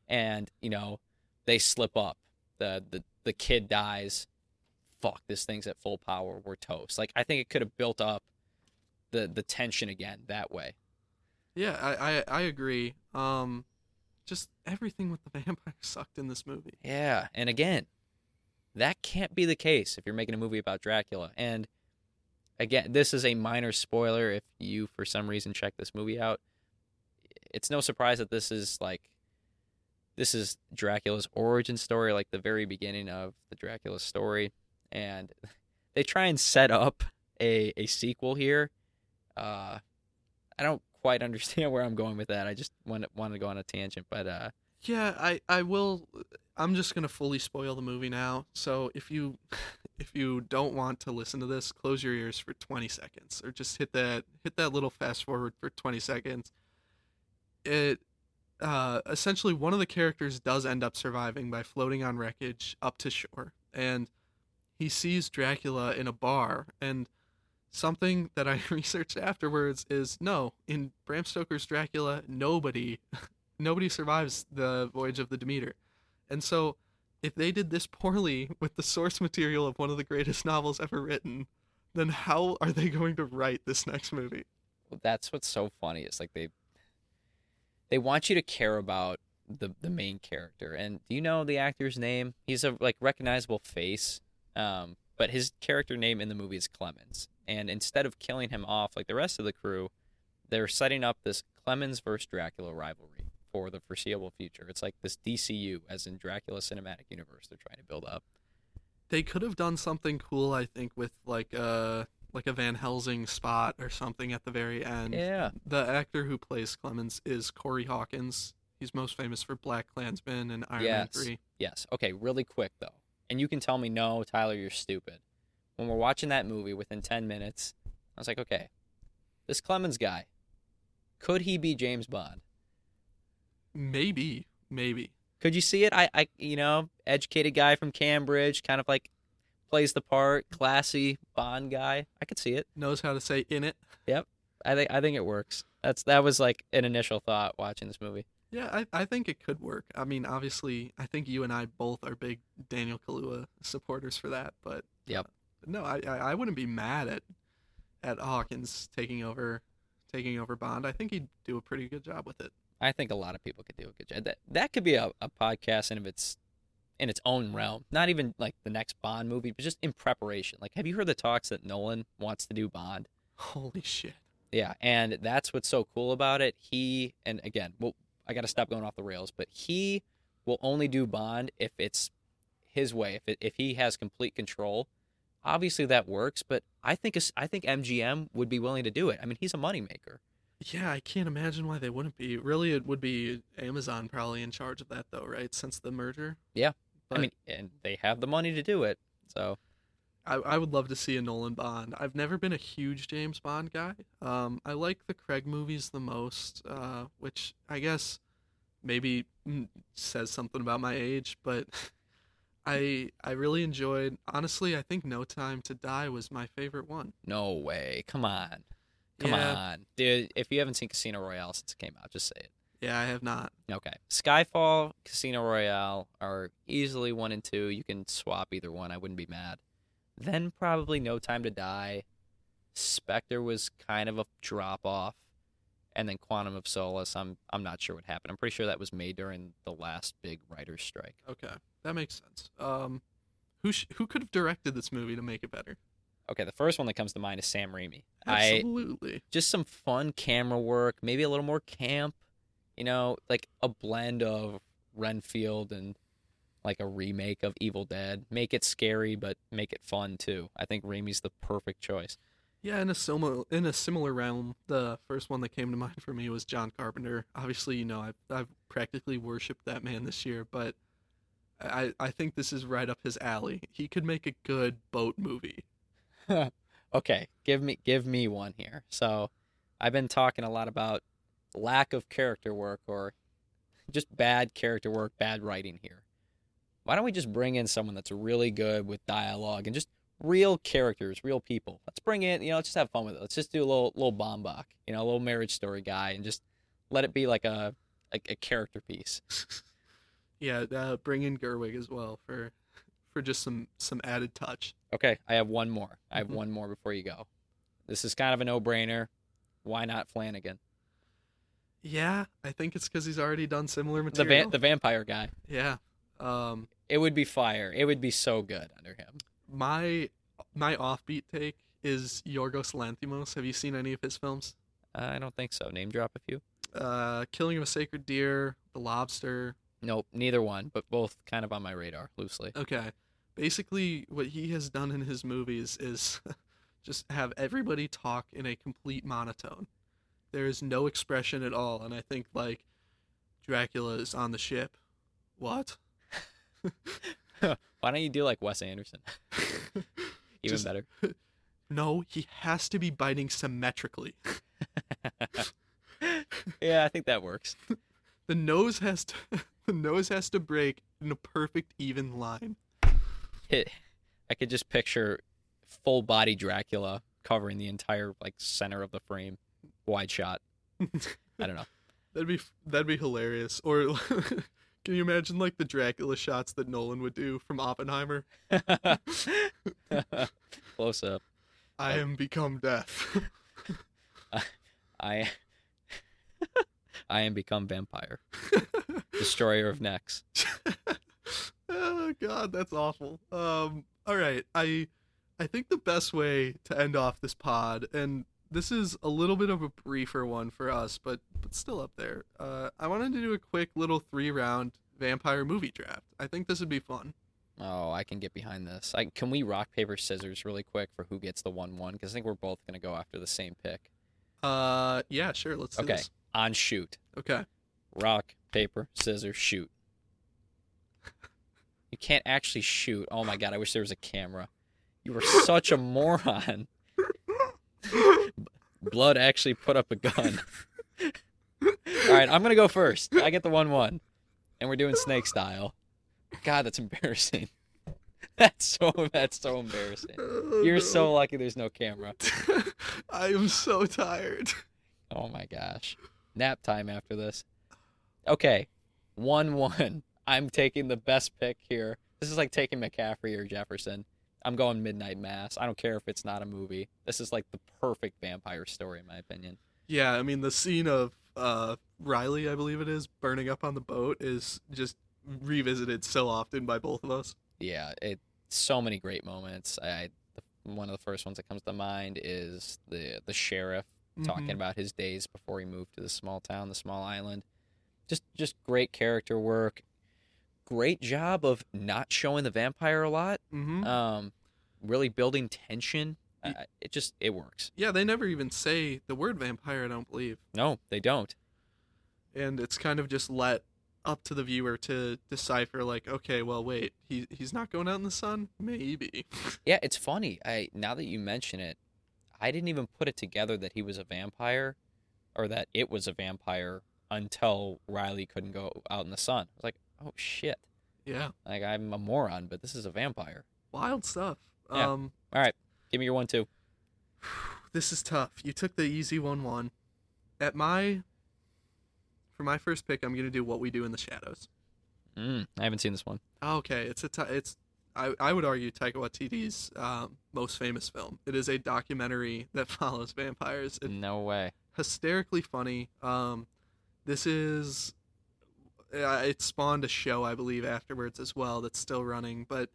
And you know, they slip up. The the the kid dies. Fuck, this thing's at full power. We're toast. Like I think it could have built up the the tension again that way. Yeah, I I, I agree. Um, just everything with the vampire sucked in this movie. Yeah, and again, that can't be the case if you're making a movie about Dracula. And again, this is a minor spoiler if you for some reason check this movie out. It's no surprise that this is like this is Dracula's origin story, like the very beginning of the Dracula story. And they try and set up a a sequel here. Uh, I don't quite understand where I'm going with that. I just want want to go on a tangent, but uh, Yeah, I I will. I'm just gonna fully spoil the movie now. So if you if you don't want to listen to this, close your ears for 20 seconds, or just hit that hit that little fast forward for 20 seconds. It uh, essentially one of the characters does end up surviving by floating on wreckage up to shore, and he sees Dracula in a bar and. Something that I researched afterwards is no, in Bram Stoker's Dracula, nobody nobody survives the voyage of the Demeter. And so, if they did this poorly with the source material of one of the greatest novels ever written, then how are they going to write this next movie? that's what's so funny. Is like they they want you to care about the the main character. And do you know the actor's name? He's a like recognizable face. Um, but his character name in the movie is Clemens. And instead of killing him off like the rest of the crew, they're setting up this Clemens versus Dracula rivalry for the foreseeable future. It's like this DCU, as in Dracula Cinematic Universe, they're trying to build up. They could have done something cool, I think, with like a like a Van Helsing spot or something at the very end. Yeah. The actor who plays Clemens is Corey Hawkins. He's most famous for BlacKkKlansman and Iron Man 3. Yes. Okay, really quick though. And you can tell me, no, Tyler, you're stupid. When we're watching that movie within 10 minutes, I was like, okay, this Clemens guy, could he be James Bond? Maybe, maybe. Could you see it? I, I, you know, educated guy from Cambridge, kind of like plays the part, classy Bond guy. I could see it. Knows how to say in it. Yep. I think, I think it works. That's that was like an initial thought watching this movie. Yeah, I, I think it could work. I mean, obviously, I think you and I both are big Daniel Kaluuya supporters for that. But Yep. uh, no, I, I I wouldn't be mad at at Hawkins taking over taking over Bond. I think he'd do a pretty good job with it. I think a lot of people could do a good job. That that could be a, a podcast in of its in its own realm. Not even like the next Bond movie, but just in preparation. Like, have you heard the talks that Nolan wants to do Bond? Holy shit! Yeah, and that's what's so cool about it. He and again, well, I got to stop going off the rails, but he will only do Bond if it's his way. If it, if he has complete control, obviously that works. But I think I think MGM would be willing to do it. I mean, he's a moneymaker. Yeah, I can't imagine why they wouldn't be. Really, it would be Amazon probably in charge of that though, right? Since the merger. Yeah. But I mean, and they have the money to do it. So I, I would love to see a Nolan Bond. I've never been a huge James Bond guy. Um, I like the Craig movies the most, uh, which I guess maybe says something about my age, but I I really enjoyed. Honestly, I think No Time to Die was my favorite one. no way. Come on. Come Yeah. on. Dude, if you haven't seen Casino Royale since it came out, just say it. Yeah, I have not. Okay. Skyfall, Casino Royale are easily one and two. You can swap either one. I wouldn't be mad. Then probably No Time to Die. Spectre was kind of a drop off. And then Quantum of Solace. I'm I'm not sure what happened. I'm pretty sure that was made during the last big writer's strike. Okay, that makes sense. Um, who sh- who could have directed this movie to make it better? Okay, the first one that comes to mind is Sam Raimi. I Absolutely. just some fun camera work, maybe a little more camp, you know, like a blend of Renfield and like a remake of Evil Dead. Make it scary, but make it fun too. I think Raimi's the perfect choice. Yeah, in a similar in a similar realm, the first one that came to mind for me was John Carpenter. Obviously, you know, I've I've practically worshipped that man this year, but I I think this is right up his alley. He could make a good boat movie. okay, give me give me one here. So, I've been talking a lot about lack of character work or just bad character work, bad writing here. Why don't we just bring in someone that's really good with dialogue and just real characters, real people? Let's bring in, you know, let's just have fun with it. Let's just do a little little Baumbach, you know, a little marriage story guy, and just let it be like a a, a character piece. yeah, uh, bring in Gerwig as well for for just some some added touch. Okay, I have one more. I have Mhm. one more before you go. This is kind of a no-brainer. Why not Flanagan? Yeah, I think it's because he's already done similar The material. va- the vampire guy. yeah. Um, It would be fire. It would be so good under him. my my offbeat take is Yorgos Lanthimos. Have you seen any of his films? Uh, I don't think so. Name drop a few. Uh, Killing of a Sacred Deer, The Lobster. Nope, neither one, but both kind of on my radar loosely. Okay. Basically what he has done in his movies is just have everybody talk in a complete monotone. There is no expression at all, and I think like Dracula is on the ship. What? Why don't you do like Wes Anderson? Even Just- better. No, he has to be biting symmetrically. yeah, I think that works. The nose has to the nose has to break in a perfect even line. I could just picture full body Dracula covering the entire like center of the frame, wide shot. I don't know. That'd be that'd be hilarious. Or can you imagine like the Dracula shots that Nolan would do from Oppenheimer? Close up. I um, am become death. I I am become vampire. Destroyer of necks. Oh god, that's awful. Um all right. I I think the best way to end off this pod and this is a little bit of a briefer one for us, but but still up there. Uh I wanted to do a quick little 3 round vampire movie draft. I think this would be fun. Oh, I can get behind this. I, can we rock paper scissors really quick for who gets the one one? Because I think we're both gonna go after the same pick. Uh yeah, sure, let's do Okay. this. On shoot. Okay. Rock paper scissors shoot. You can't actually shoot. Oh my god! I wish there was a camera. You were such a moron. Blood actually put up a gun. All right, I'm gonna go first. I get the one one, and we're doing snake style. God, that's embarrassing. That's so that's so embarrassing. You're so lucky there's no camera. I am so tired. Oh my gosh. Nap time after this. Okay. 1 1. I'm taking the best pick here. This is like taking McCaffrey or Jefferson. I'm going Midnight Mass. I don't care if it's not a movie. This is like the perfect vampire story, in my opinion. Yeah, I mean the scene of uh Riley, I believe it is, burning up on the boat is just revisited so often by both of us. Yeah, it so many great moments. I, one of the first ones that comes to mind is the the sheriff talking Mhm. about his days before he moved to the small town, the small island. Just just great character work. Great job of not showing the vampire a lot. Mhm. Um, really building tension. Uh, it just it works. Yeah, they never even say the word vampire, I don't believe. No, they don't. And it's kind of just let up to the viewer to decipher like, okay, well wait, he he's not going out in the sun? Maybe. Yeah, it's funny. I now that you mention it, I didn't even put it together that he was a vampire, or that it was a vampire until Riley couldn't go out in the sun. I was like, oh shit! yeah. Like I'm a moron, but this is a vampire. Wild stuff. Yeah. Um All right, give me your one two. this is tough. You took the easy one one. At my for my first pick, I'm gonna do what we do in the shadows. Mm, I haven't seen this one. Okay, it's a it's I, I would argue Taika Waititi's um, most famous film. It is a documentary that follows vampires. It's No way. hysterically funny. Um, this is uh, it spawned a show I believe afterwards as well that's still running, but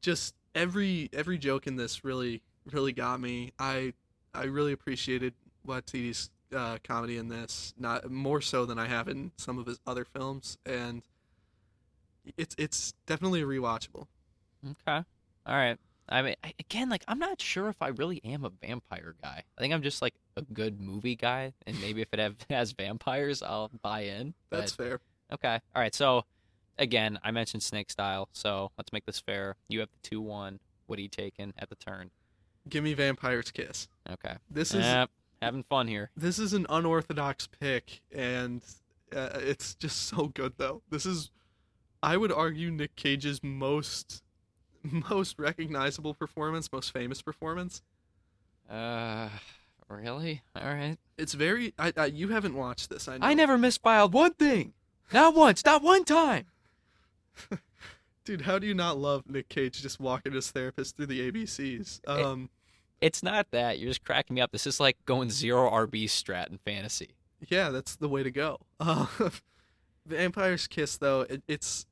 just every every joke in this really really got me. I I really appreciated Waititi's uh, comedy in this, not more so than I have in some of his other films, and it's it's definitely rewatchable. Okay. All right. I mean, I, again, like I'm not sure if I really am a vampire guy. I think I'm just like a good movie guy, and maybe if it have, has vampires, I'll buy in. That's fair. Okay. All right. So, again, I mentioned snake style, so let's make this fair. You have the two one. What are you taking at the turn? Give me Vampire's Kiss. Okay. This is Yep, having fun here. this is an unorthodox pick, and uh, it's just so good though. This is, I would argue, Nick Cage's most most recognizable performance, most famous performance. Uh, really? All right. It's very. I, I you haven't watched this. I know. I never misfiled one thing. Not once. Not one time. Dude, how do you not love Nick Cage just walking his therapist through the ABCs? Um, It's not that. You're just cracking me up. This is like going zero RB strat in fantasy. yeah, that's the way to go. Uh, Vampire's Kiss, though, it, it's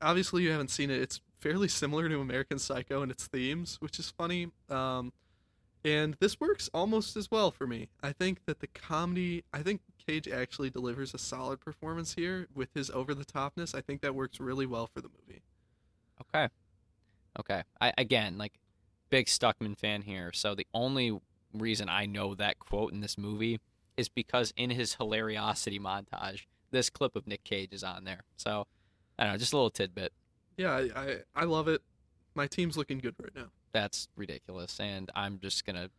obviously you haven't seen it. It's fairly similar to American Psycho in its themes, which is funny. Um, and this works almost as well for me. I think that the comedy, I think Cage actually delivers a solid performance here with his over the topness. I think that works really well for the movie. Okay. Okay. I again like big Stuckmann fan here. So the only reason I know that quote in this movie is because in his hilariosity montage, this clip of Nick Cage is on there. So I don't know, just a little tidbit. Yeah, I, I, I love it. My team's looking good right now. That's ridiculous. And I'm just gonna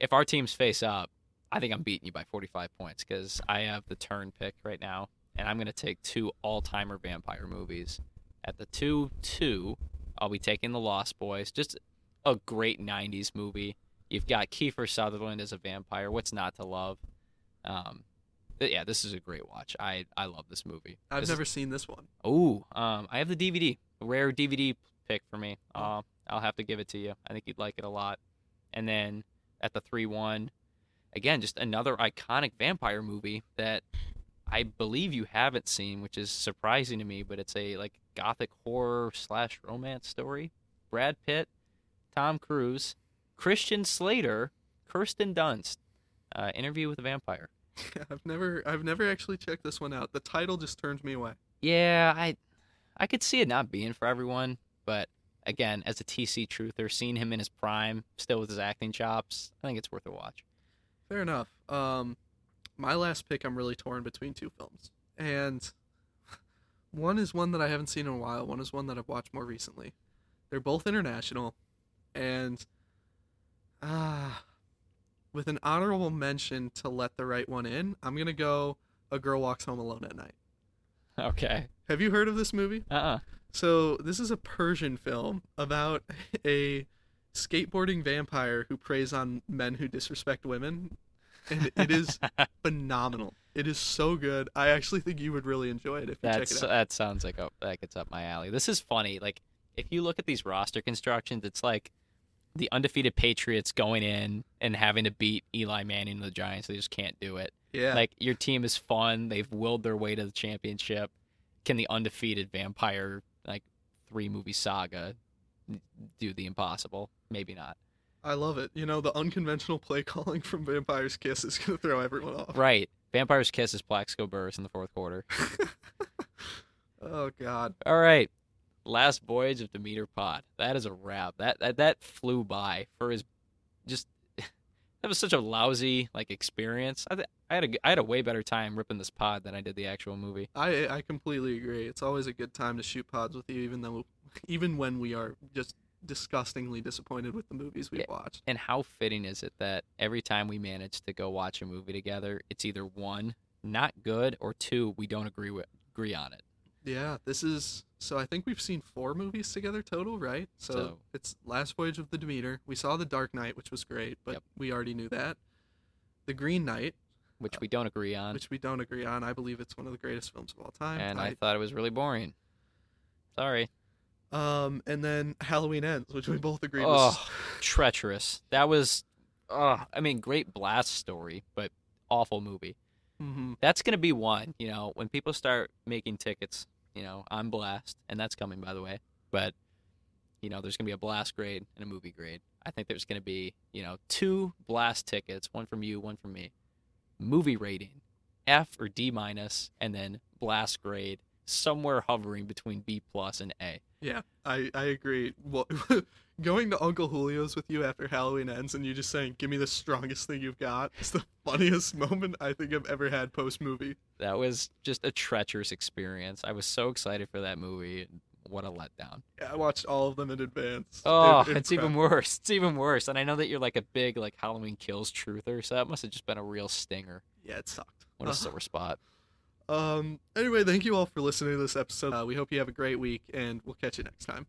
if our teams face up, I think I'm beating you by 45 points because I have the turn pick right now, and I'm gonna take two all-timer vampire movies. At the two two, I'll be taking The Lost Boys. Just a great '90s movie. You've got Kiefer Sutherland as a vampire. What's not to love? Um, yeah, this is a great watch. I I love this movie. I've This never seen this one. Oh, um, I have the DVD. A rare DVD pick for me. Uh, I'll have to give it to you. I think you'd like it a lot. And then at the three one, again, just another iconic vampire movie that I believe you haven't seen, which is surprising to me. But it's a like gothic horror slash romance story. Brad Pitt, Tom Cruise, Christian Slater, Kirsten Dunst. Uh, Interview with a Vampire. I've never I've never actually checked this one out. The title just turned me away. Yeah, I I could see it not being for everyone, but again, as a TC truther, seeing him in his prime, still with his acting chops, I think it's worth a watch. Fair enough. Um, my last pick, I'm really torn between two films, and one is one that I haven't seen in a while. One is one that I've watched more recently. They're both international, and ah, with an honorable mention to let the right one in, I'm gonna go. A Girl Walks Home Alone at Night. Okay. Have you heard of this movie? Uh-uh. So this is a Persian film about a skateboarding vampire who preys on men who disrespect women, and it is phenomenal. It is so good. I actually think you would really enjoy it if you That's check it out. that sounds like a, that gets up my alley. This is funny. Like if you look at these roster constructions, it's like the undefeated Patriots going in and having to beat Eli Manning and the Giants. They just can't do it. Yeah, Like your team is fun. They've willed their way to the championship. Can the undefeated vampire three movie saga do the impossible? Maybe not. I love it. You know, the unconventional play calling from Vampire's Kiss is gonna throw everyone off. Right. Vampire's Kiss is Plaxico Burress in the fourth quarter. Oh God. All right. Last voyage of Demeter Pod. That is a wrap. That that, that flew by for his just that was such a lousy like experience. I th- I had a I had a way better time ripping this pod than I did the actual movie. I I completely agree. It's always a good time to shoot pods with you, even though even when we are just disgustingly disappointed with the movies we've watched. And how fitting is it that every time we manage to go watch a movie together, it's either one, not good, or two, we don't agree with agree on it. Yeah, this is so. I think we've seen four movies together total, right? So, So- it's Last Voyage of the Demeter. We saw The Dark Knight, which was great, but Yep. we already knew that. The Green Knight, Which we don't agree on. which we don't agree on. I believe it's one of the greatest films of all time. and I I- thought it was really boring. Sorry. um, and then Halloween Ends, which we both agreed Oh, was treacherous. That was, uh, I mean, great blast story, but awful movie. hmm That's gonna be one. You know, when people start making tickets, you know, I'm blast, and that's coming by the way. But you know, there's gonna be a blast grade and a movie grade. I think there's gonna be, you know, two blast tickets, one from you, one from me. Movie rating, F or D minus, and then blast grade somewhere hovering between B plus and A. Yeah, I I agree. Well, going to Uncle Julio's with you after Halloween ends and you just saying, "Give me the strongest thing you've got," is the funniest moment I think I've ever had post movie. That was just a treacherous experience. I was so excited for that movie. What a letdown. Yeah, I watched all of them in advance. Oh, It- it's even worse. It's even worse. And I know that you're like a big like Halloween Kills truther, so that must have just been a real stinger. Yeah, it sucked. What a sore spot. Um. Anyway, thank you all for listening to this episode. Uh, we hope you have a great week, and we'll catch you next time.